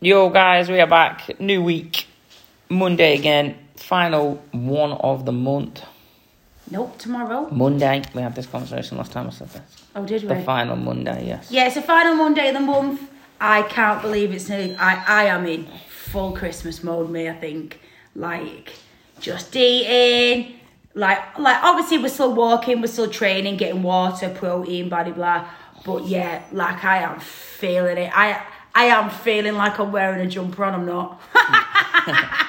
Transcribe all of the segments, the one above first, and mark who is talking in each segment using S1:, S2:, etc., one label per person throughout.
S1: Yo, guys, we are back. New week, Monday again. Final one of the month.
S2: Nope, tomorrow.
S1: Monday. We had this conversation last time I said this.
S2: Oh, did we?
S1: The final Monday, yes.
S2: Yeah, it's the final Monday of the month. I can't believe it's nearly. I, I am in full Christmas mode, me. I think like just eating, like like obviously we're still walking, we're still training, getting water, protein, blah blah blah. But yeah, like I am feeling it. I I am feeling like I'm wearing a jumper and I'm not.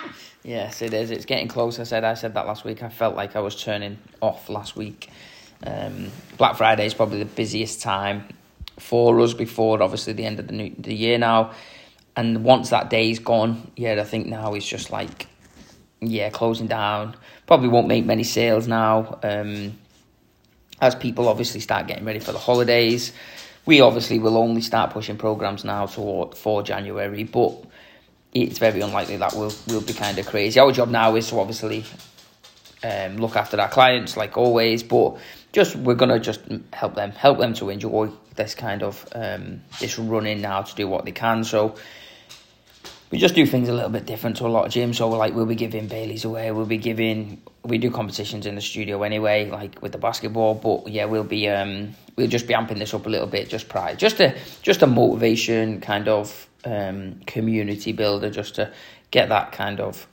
S1: Yes, it is. It's getting close. I said I said that last week. I felt like I was turning off last week. Um, Black Friday is probably the busiest time for us before obviously the end of the new the year now. And once that day's gone, yeah, I think now it's just like yeah, closing down. Probably won't make many sales now. Um, as people obviously start getting ready for the holidays. We obviously will only start pushing programs now toward for January, but it's very unlikely that we'll we'll be kind of crazy. Our job now is to obviously um, look after our clients like always, but just we're gonna just help them help them to enjoy this kind of um, this running now to do what they can. So we just do things a little bit different to a lot of gyms. So like we'll be giving Baileys away, we'll be giving we do competitions in the studio anyway, like with the basketball. But yeah, we'll be um we'll just be amping this up a little bit, just pride, just a just a motivation kind of um community builder, just to get that kind of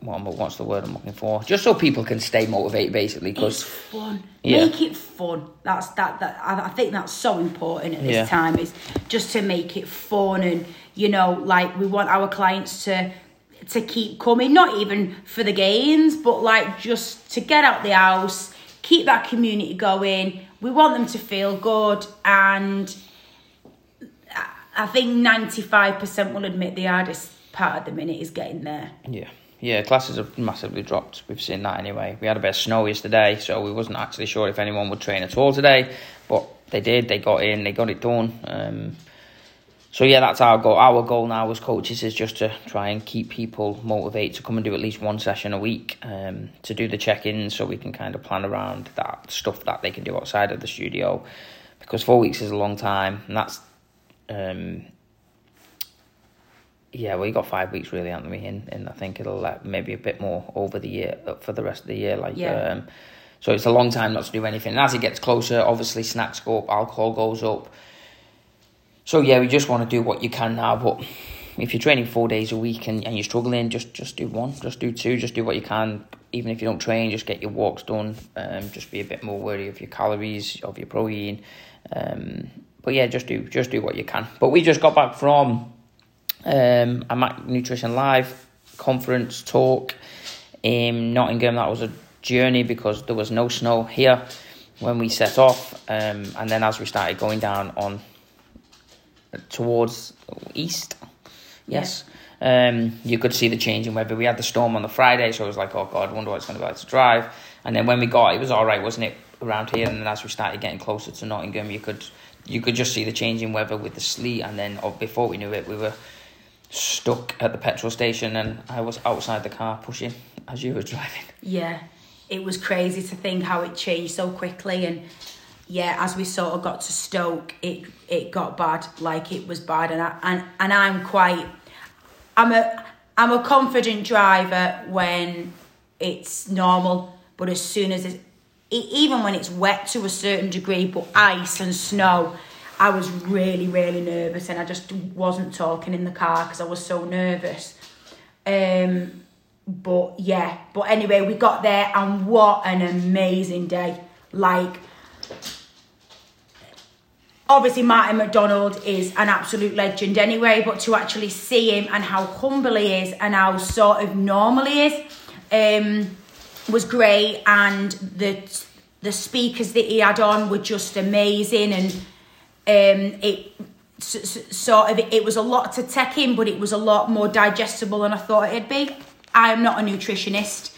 S1: what what's the word I'm looking for? Just so people can stay motivated, basically.
S2: It's
S1: Because
S2: fun.
S1: Yeah.
S2: Make it fun. That's that. That I, I think that's so important at this
S1: Yeah.
S2: time. Is just to make it fun and you know, like we want our clients to to keep coming. Not even for the gains, but like just to get out the house, keep that community going. We want them to feel good, and I- think ninety five percent will admit the hardest part at the minute is getting there.
S1: Yeah, yeah, classes have massively dropped. We've seen that anyway. We had a bit of snow yesterday, so we wasn't actually sure if anyone would train at all today, but they did. They got in, they got it done. Um, so yeah, that's our goal. Our goal now as coaches is just to try and keep people motivated to come and do at least one session a week, um, to do the check-ins, so we can kind of plan around that stuff that they can do outside of the studio, because four weeks is a long time, and that's. Um, yeah, well, you got five weeks really, haven't we? And, and I think it'll uh, maybe a bit more over the year uh, for the rest of the year. Like,
S2: Yeah.
S1: um, so it's a long time not to do anything. And as it gets closer, obviously snacks go up, alcohol goes up. So yeah, we just want to do what you can now. But if you're training four days a week and, and you're struggling, just just do one, just do two, just do what you can. Even if you don't train, just get your walks done. Um, just be a bit more wary of your calories, of your protein. Um, but yeah, just do just do what you can. But we just got back from um, a Mac Nutrition Live conference talk in Nottingham. That was a journey because there was no snow here when we set off, um, and then as we started going down on towards east, yes. Um, you could see the change in weather. We had the storm on the Friday, so I was like, "Oh God, I wonder what it's going to be like to drive." And then when we got, it was all right, wasn't it, around here? And then as we started getting closer to Nottingham, you could you could just see the change in weather with the sleet. And then oh, before we knew it, we were stuck at the petrol station, and I was outside the car pushing as you were driving.
S2: Yeah, it was crazy to think how it changed so quickly, and yeah, as we sort of got to Stoke, it it got bad. Like it was bad, and I, and and I'm quite, I'm a I'm a confident driver when it's normal, but as soon as it's even when it's wet to a certain degree, but ice and snow, I was really really nervous, and I just wasn't talking in the car because I was so nervous. Um, but yeah, but anyway, we got there and what an amazing day. Like, obviously, Martin MacDonald is an absolute legend anyway, but to actually see him and how humble he is and how sort of normal he is um, was great. And the, the speakers that he had on were just amazing. And um, it sort of it was a lot to take in, but it was a lot more digestible than I thought it'd be. I am not a nutritionist,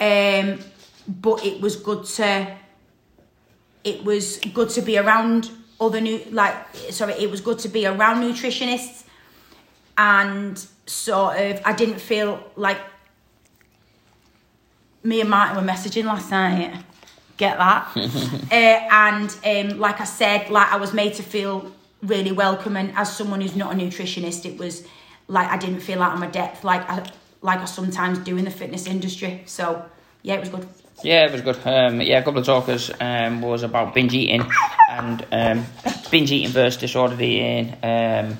S2: um, but it was good to. It was good to be around other new like sorry. It was good to be around nutritionists, and sort of I didn't feel like me and Martin were messaging last night. Get that? uh, and um, like I said, like I was made to feel really welcome. And as someone who's not a nutritionist, it was like I didn't feel out of my depth, like I like I sometimes do in the fitness industry. So yeah, it was good.
S1: Yeah, it was good. Um, yeah, a couple of talkers um, was about binge eating and um, binge eating versus disordered eating. Um,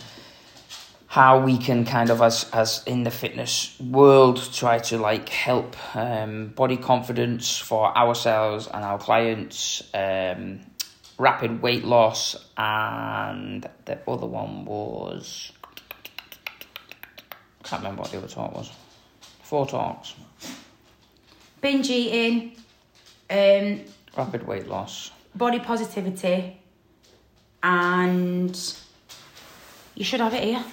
S1: how we can kind of as as in the fitness world try to like help um, body confidence for ourselves and our clients um, rapid weight loss and the other one was can't remember what the other talk was four talks
S2: Binge eating, um,
S1: rapid weight loss
S2: body positivity, and you should have it here.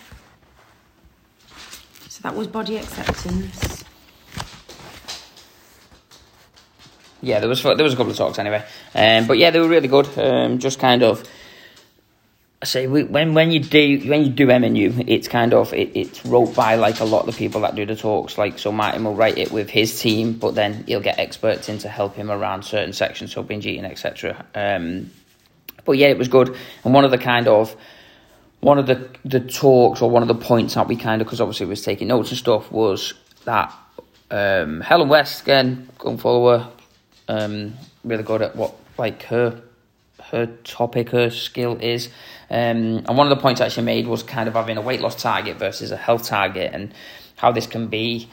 S2: So that was body acceptance.
S1: yeah, there was there was a couple of talks anyway, um, but yeah, they were really good. Um, just kind of, say we, when when you do when you do MNU, it's kind of it, it's wrote by like a lot of the people that do the talks. Like so, Martin will write it with his team, but then he'll get experts in to help him around certain sections, so binge eating, etc. Um, but yeah, it was good, and one of the kind of one of the the talks or one of the points that we kind of because obviously was taking notes and stuff was that um, Helen West again, go and follow her. Um, really good at what like her her topic, her skill is. Um, and one of the points that she made was kind of having a weight loss target versus a health target, and how this can be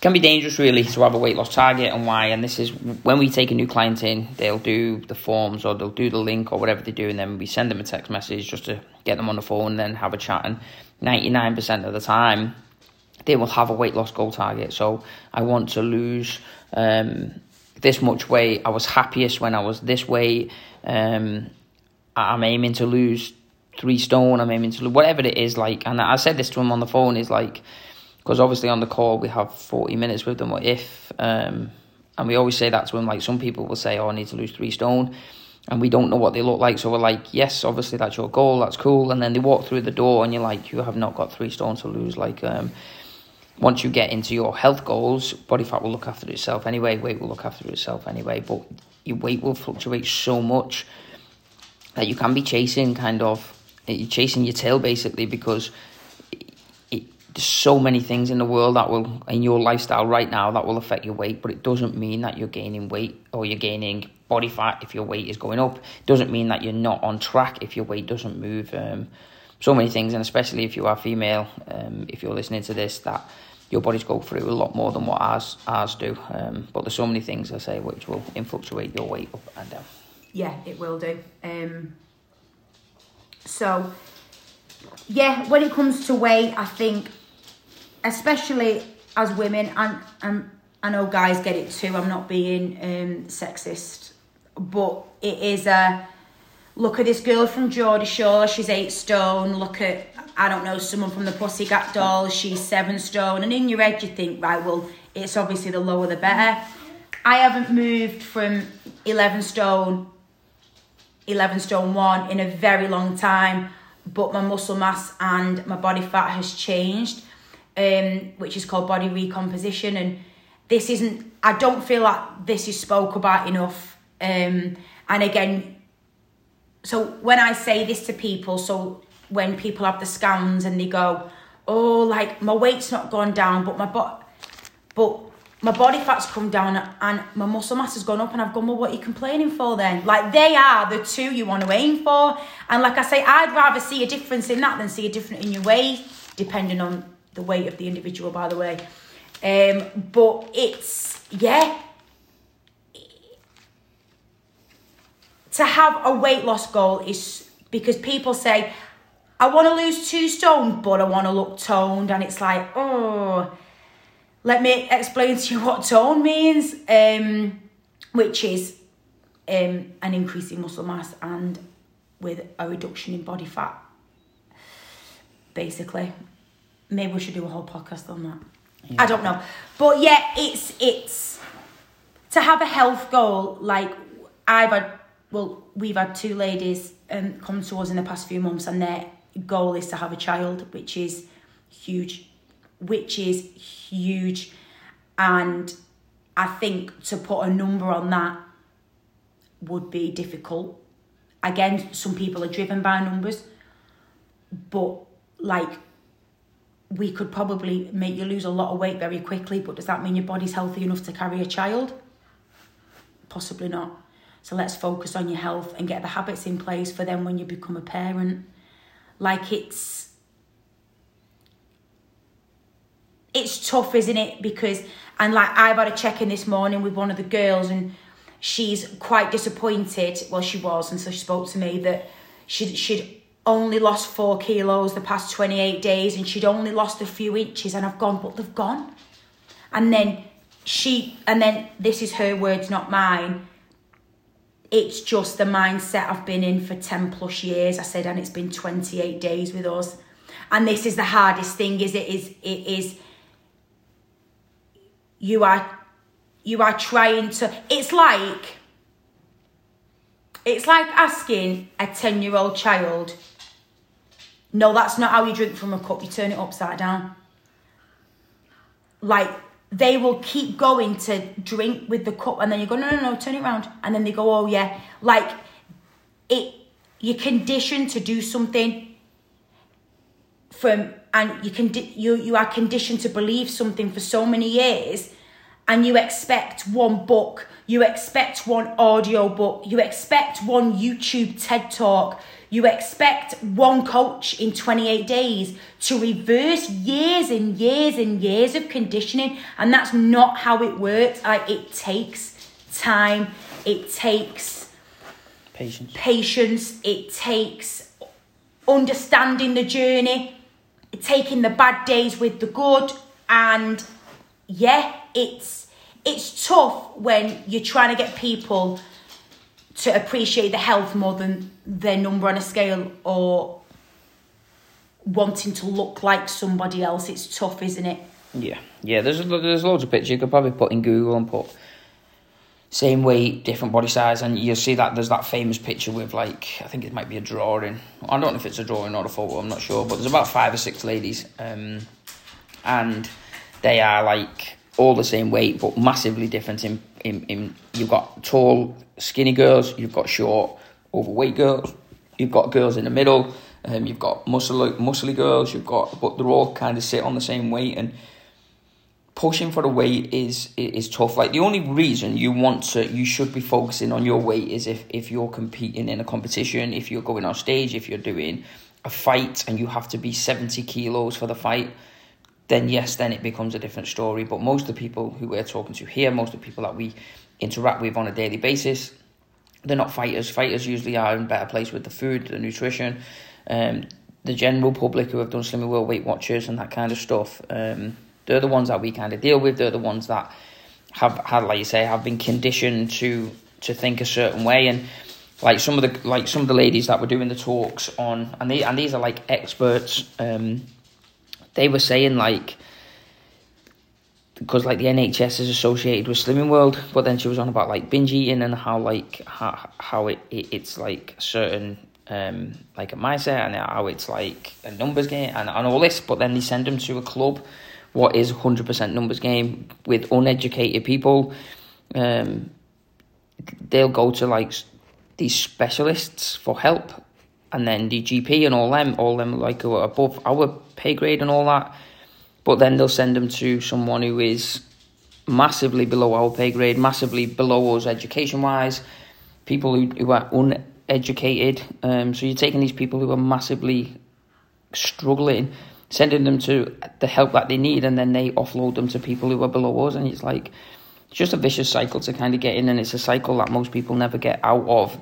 S1: can be dangerous really to have a weight loss target and why. And this is when we take a new client in, they'll do the forms or they'll do the link or whatever they do, and then we send them a text message just to get them on the phone, and then have a chat. And ninety nine percent of the time, they will have a weight loss goal target. So I want to lose. Um, this much weight. I was happiest when I was this weight. Um, I'm aiming to lose three stone. I'm aiming to lose whatever it is. Like, and I said this to him on the phone. Is like because obviously on the call we have forty minutes with them. What if? Um, and we always say that to him. Like some people will say, "Oh, I need to lose three stone." And we don't know what they look like, so we're like, yes, obviously that's your goal, that's cool. And then they walk through the door, and you're like, you have not got three stone to lose. Like, um, once you get into your health goals, body fat will look after itself anyway, weight will look after itself anyway, but your weight will fluctuate so much that you can be chasing kind of, you're chasing your tail basically because it, it, there's so many things in the world that will, in your lifestyle right now, that will affect your weight, but it doesn't mean that you're gaining weight or you're gaining body fat if your weight is going up. It doesn't mean that you're not on track if your weight doesn't move. Um, so many things, and especially if you are female, um, if you're listening to this, that your bodies go through a lot more than what ours ours do. Um, but there's so many things I say which will influctuate your weight up and down.
S2: Yeah, it will do. Um, so, yeah, when it comes to weight, I think, especially as women, and, and I know guys get it too. I'm not being um, sexist, but it is a look at this girl from Geordie Shore. She's eight stone. Look at I don't know someone from the Pussycat Dolls. She's seven stone. And in your head, you think, right, well, it's obviously the lower the better. I haven't moved from eleven stone, eleven stone one in a very long time, but my muscle mass and my body fat has changed, um, which is called body recomposition. And this isn't. I don't feel like this is spoke about enough. Um, and again, so when I say this to people, so when people have the scans and they go, oh, like my weight's not gone down, but my bo- but my body fat's come down and my muscle mass has gone up, and I've gone, well, what are you complaining for then? Like they are the two you want to aim for, and like I say, I'd rather see a difference in that than see a difference in your weight, depending on the weight of the individual, by the way. Um, but it's yeah. To have a weight loss goal is because people say, I want to lose two stone, but I want to look toned. And it's like, oh, let me explain to you what tone means, um, which is um, an increase in muscle mass and with a reduction in body fat. Basically, maybe we should do a whole podcast on that. Yeah. I don't know, but yeah, it's it's to have a health goal. Like I've had, well, we've had two ladies um, come to us in the past few months, and their goal is to have a child, which is huge, which is huge, and I think to put a number on that would be difficult. Again, some people are driven by numbers, but like we could probably make you lose a lot of weight very quickly, but does that mean your body's healthy enough to carry a child? Possibly not. So let's focus on your health and get the habits in place for then when you become a parent. Like it's it's tough, isn't it? Because and like I've had a check in this morning with one of the girls and she's quite disappointed. Well, she was, and so she spoke to me that she'd she'd only lost four kilos the past 28 days and she'd only lost a few inches and I've gone, but they've gone. And then she, and then this is her words, not mine. It's just the mindset I've been in for 10 plus years. I said, and it's been 28 days with us. And this is the hardest thing is it is, it is, you are, you are trying to, it's like, it's like asking a 10 year old child no, that's not how you drink from a cup. You turn it upside down. Like they will keep going to drink with the cup, and then you go, no, no, no, turn it around, and then they go, oh yeah, like it. You're conditioned to do something from, and you can you you are conditioned to believe something for so many years, and you expect one book, you expect one audio book, you expect one YouTube TED talk. You expect one coach in 28 days to reverse years and years and years of conditioning, and that's not how it works. Like it takes time, it takes
S1: patience,
S2: patience, it takes understanding the journey, taking the bad days with the good, and yeah, it's it's tough when you're trying to get people to appreciate the health more than their number on a scale or wanting to look like somebody else. It's tough, isn't it?
S1: Yeah, yeah. There's there's loads of pictures you could probably put in Google and put same weight, different body size, and you'll see that there's that famous picture with like I think it might be a drawing. I don't know if it's a drawing or a photo. I'm not sure, but there's about five or six ladies, um, and they are like all the same weight but massively different in in, in you've got tall skinny girls, you've got short, overweight girls, you've got girls in the middle, um, you've got muscly, muscly girls, you've got, but they're all kind of sit on the same weight and pushing for the weight is is tough. Like the only reason you want to, you should be focusing on your weight is if if you're competing in a competition, if you're going on stage, if you're doing a fight and you have to be seventy kilos for the fight. Then yes, then it becomes a different story. But most of the people who we're talking to here, most of the people that we interact with on a daily basis. They're not fighters. Fighters usually are in better place with the food, the nutrition. Um, the general public who have done Slimming World Weight Watchers and that kind of stuff, um, they're the ones that we kind of deal with. They're the ones that have had, like you say, have been conditioned to to think a certain way. And like some of the like some of the ladies that were doing the talks on, and they and these are like experts. Um, they were saying like because like the NHS is associated with Slimming World, but then she was on about like binge eating and how like how how it, it it's like certain um like a mindset and how it's like a numbers game and, and all this, but then they send them to a club, what is hundred percent numbers game with uneducated people, um, they'll go to like these specialists for help, and then the GP and all them, all them like above our pay grade and all that but then they'll send them to someone who is massively below our pay grade, massively below us education wise, people who, who are uneducated. Um, so you're taking these people who are massively struggling, sending them to the help that they need, and then they offload them to people who are below us. And it's like, it's just a vicious cycle to kind of get in, and it's a cycle that most people never get out of.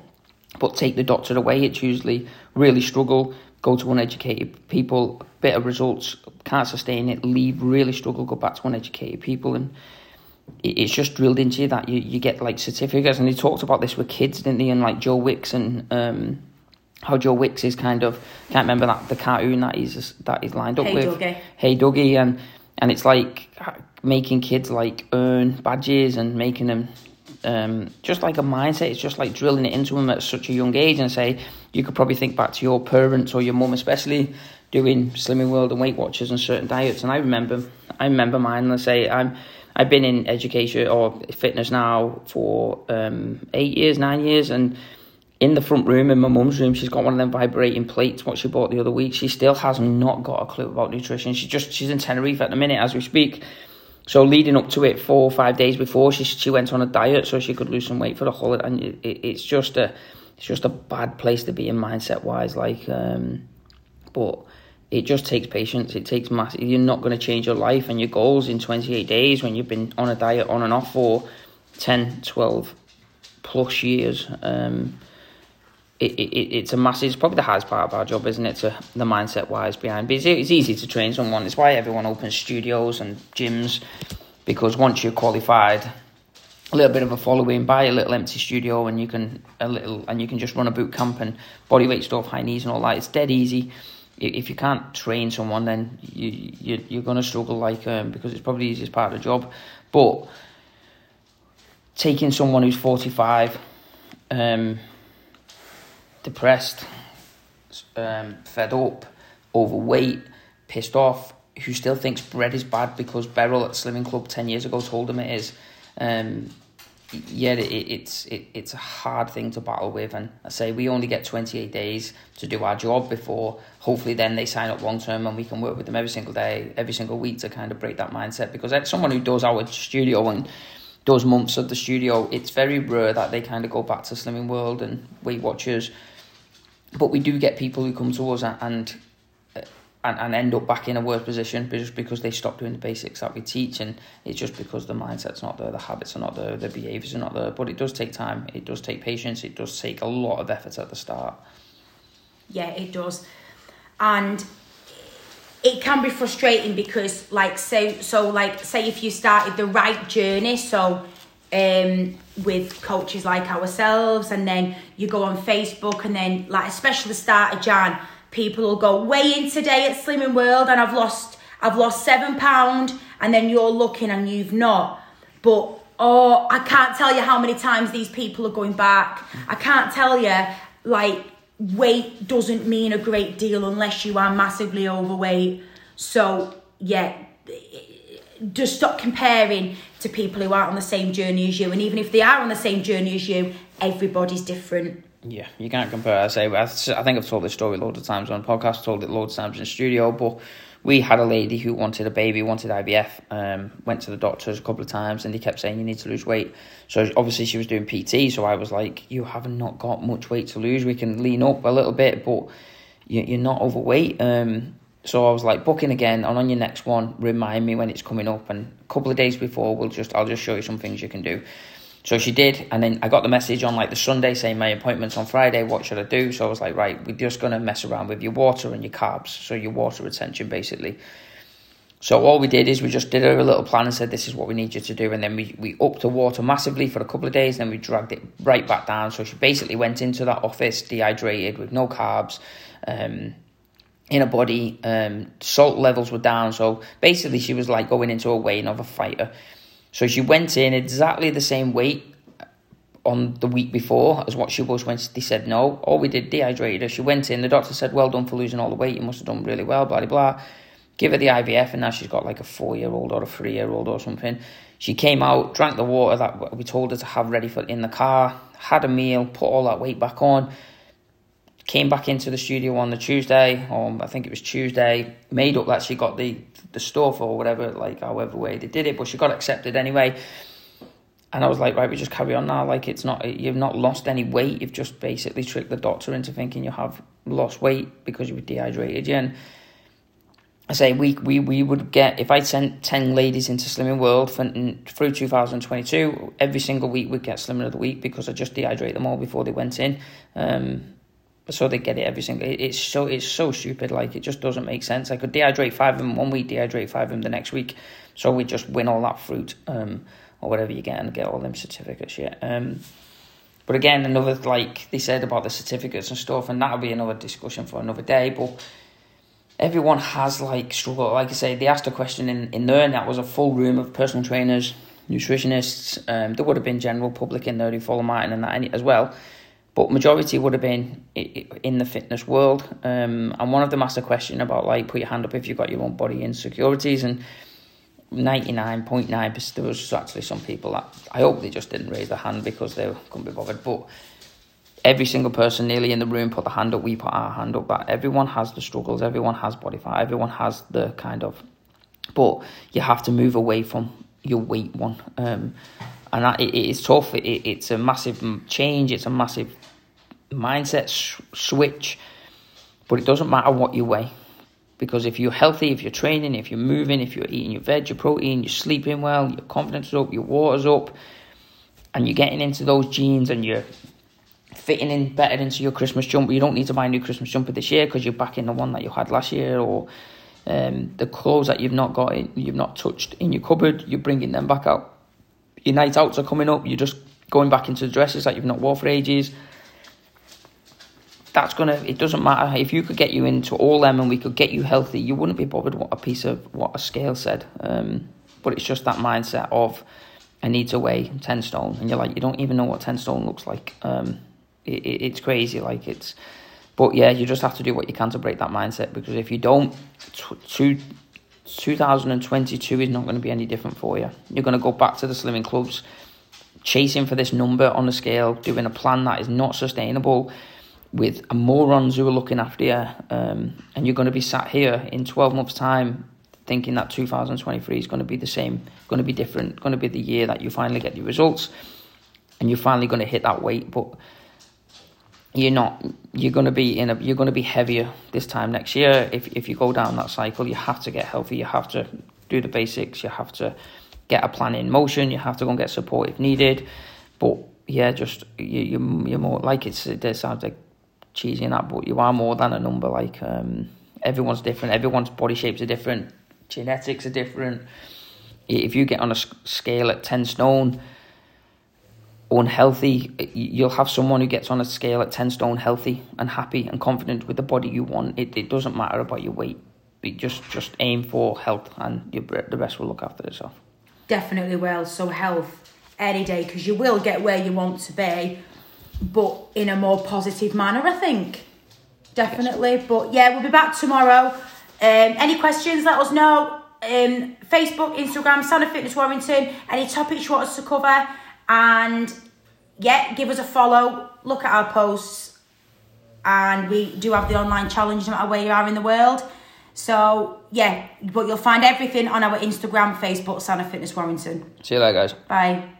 S1: But take the doctor away, it's usually really struggle, go to uneducated people, better results, can't sustain it, leave, really struggle, go back to uneducated people. And it's just drilled into you that you, you get like certificates. And he talked about this with kids, didn't he? And like Joe Wicks and um, how Joe Wicks is kind of, can't remember that the cartoon that he's, that he's lined up
S2: hey,
S1: with.
S2: Duggee.
S1: Hey Duggee. And, and it's like making kids like earn badges and making them um, just like a mindset. It's just like drilling it into them at such a young age and say, you could probably think back to your parents or your mum, especially doing Slimming World and Weight Watchers and certain diets. And I remember, I remember mine. Let's say I'm, I've been in education or fitness now for um, eight years, nine years, and in the front room in my mum's room, she's got one of them vibrating plates. What she bought the other week, she still has not got a clue about nutrition. She just she's in Tenerife at the minute as we speak. So leading up to it, four or five days before, she she went on a diet so she could lose some weight for the holiday. And it, it's just a it's just a bad place to be in mindset wise. Like, um, but it just takes patience. It takes mass. You're not going to change your life and your goals in 28 days when you've been on a diet on and off for 10, 12 plus years. Um, it, it, it's a massive, it's probably the hardest part of our job, isn't it? To the mindset wise behind. But it's, it's easy to train someone. It's why everyone opens studios and gyms because once you're qualified, a little bit of a following, buy a little empty studio and you can a little and you can just run a boot camp and bodyweight stuff, high knees and all that. It's dead easy. If you can't train someone, then you, you you're gonna struggle like um, because it's probably the easiest part of the job. But taking someone who's forty five, um, depressed, um, fed up, overweight, pissed off, who still thinks bread is bad because Beryl at Slimming Club 10 years ago told him it is. Um, yeah, it, it's it, it's a hard thing to battle with, and I say we only get twenty eight days to do our job before. Hopefully, then they sign up long term, and we can work with them every single day, every single week to kind of break that mindset. Because as someone who does our studio and does months of the studio, it's very rare that they kind of go back to Slimming World and Weight Watchers but we do get people who come to us and, and and, end up back in a worse position just because they stop doing the basics that we teach and it's just because the mindset's not there, the habits are not there, the behaviours are not there. But it does take time, it does take patience, it does take a lot of effort at the start.
S2: Yeah, it does. And it can be frustrating because like so so like say if you started the right journey, so um, with coaches like ourselves, and then you go on Facebook, and then like especially the start of Jan, people will go weigh in today at Slimming World, and I've lost I've lost seven pound, and then you're looking and you've not, but oh I can't tell you how many times these people are going back. I can't tell you like weight doesn't mean a great deal unless you are massively overweight. So yeah just stop comparing to people who aren't on the same journey as you. And even if they are on the same journey as you, everybody's different.
S1: Yeah, you can't compare. I say, I think I've told this story loads of times on podcast, told it loads of times in studio, but we had a lady who wanted a baby, wanted IVF, um, went to the doctors a couple of times, and he kept saying you need to lose weight. So obviously she was doing PT, so I was like, you have not not got much weight to lose. We can lean up a little bit, but you're not overweight. Um, so I was like, booking again, and on your next one, remind me when it's coming up. And a couple of days before, we'll just I'll just show you some things you can do. So she did, and then I got the message on like the Sunday saying my appointment's on Friday. What should I do? So I was like, right, we're just gonna mess around with your water and your carbs, so your water retention basically. So all we did is we just did a little plan and said this is what we need you to do, and then we we upped the water massively for a couple of days, and then we dragged it right back down. So she basically went into that office dehydrated with no carbs. Um, in her body. Um, salt levels were down, so basically she was like going into a weighing of a fighter. So she went in exactly the same weight on the week before as what she was when they said no. All we did dehydrated her. She went in. The doctor said, "Well done for losing all the weight. You must have done really well." Blah blah blah. Give her the IVF, and now she's got like a four year old or a three year old or something. She came out, drank the water that we told her to have ready for in the car, had a meal, put all that weight back on came back into the studio on the Tuesday, or I think it was Tuesday, made up that she got the the stuff or whatever, like however way they did it, but she got accepted anyway. And I was like, right, we just carry on now. Like it's not you've not lost any weight. You've just basically tricked the doctor into thinking you have lost weight because you were dehydrated. Yeah. And I say we we we would get if I sent ten ladies into Slimming World for, through two thousand twenty two. Every single week we'd get Slimming of the Week because I just dehydrate them all before they went in. Um, so they get it every single. It's so it's so stupid. Like it just doesn't make sense. I could dehydrate five of them one week, dehydrate five of them the next week. So we just win all that fruit, um, or whatever you get, and get all them certificates. Yeah. Um, but again, another like they said about the certificates and stuff, and that'll be another discussion for another day. But everyone has like struggle. Like I say, they asked a question in in there, and that was a full room of personal trainers, nutritionists. Um, there would have been general public in there who follow Martin and that as well but majority would have been in the fitness world. Um, and one of them asked a question about like put your hand up if you've got your own body insecurities, and ninety nine point nine percent there was actually some people that I hope they just didn't raise their hand because they couldn't be bothered, but. every single person nearly in the room put the hand up. We put our hand up. That everyone has the struggles. Everyone has body fat. Everyone has the kind of, but you have to move away from your weight one. Um, and that, it, it's tough. It, it's a massive change. It's a massive mindset switch. But it doesn't matter what you weigh. Because if you're healthy, if you're training, if you're moving, if you're eating your veg, your protein, you're sleeping well, your confidence is up, your water's up, and you're getting into those jeans and you're fitting in better into your Christmas jumper. You don't need to buy a new Christmas jumper this year because you're back in the one that you had last year, or um, the clothes that you've not got, in, you've not touched in your cupboard, you're bringing them back out. Your night outs are coming up. You're just going back into the dresses that you've not worn for ages that's gonna it doesn't matter. If you could get you into all them and we could get you healthy you wouldn't be bothered what a piece of what a scale said. Um, but it's just that mindset of I need to weigh 10 stone. And you're like you don't even know what 10 stone looks like. Um, it, it, it's crazy like it's but yeah you just have to do what you can to break that mindset because if you don't two, 2022 is not going to be any different for you. You're going to go back to the slimming clubs chasing for this number on the scale doing a plan that is not sustainable with morons who are looking after you, um, and you're going to be sat here in 12 months' time thinking that 2023 is going to be the same, going to be different, going to be the year that you finally get your results, and you're finally going to hit that weight, but you're not. You're going to be in a. You're going to be heavier this time next year. If if you go down that cycle, you have to get healthy. You have to do the basics. You have to get a plan in motion. You have to go and get support if needed. But yeah, just you, you you're more like it's. It sounds like cheesy and that, but you are more than a number. Like um, everyone's different. Everyone's body shapes are different. Genetics are different. If you get on a scale at ten stone, unhealthy, you'll have someone who gets on a scale at ten stone healthy and happy and confident with the body you want. It it doesn't matter about your weight. But just just aim for health, and the rest will look after itself.
S2: Definitely will. So health any day because you will get where you want to be but in a more positive manner, I think. Definitely. But yeah, we'll be back tomorrow. Um, any questions, let us know. Um, Facebook, Instagram, Santa Fitness Warrington, any topics you want us to cover. And yeah, give us a follow, look at our posts. And we do have the online challenge no matter where you are in the world. So yeah, but you'll find everything on our Instagram, Facebook, Santa Fitness Warrington.
S1: See you later, guys.
S2: Bye.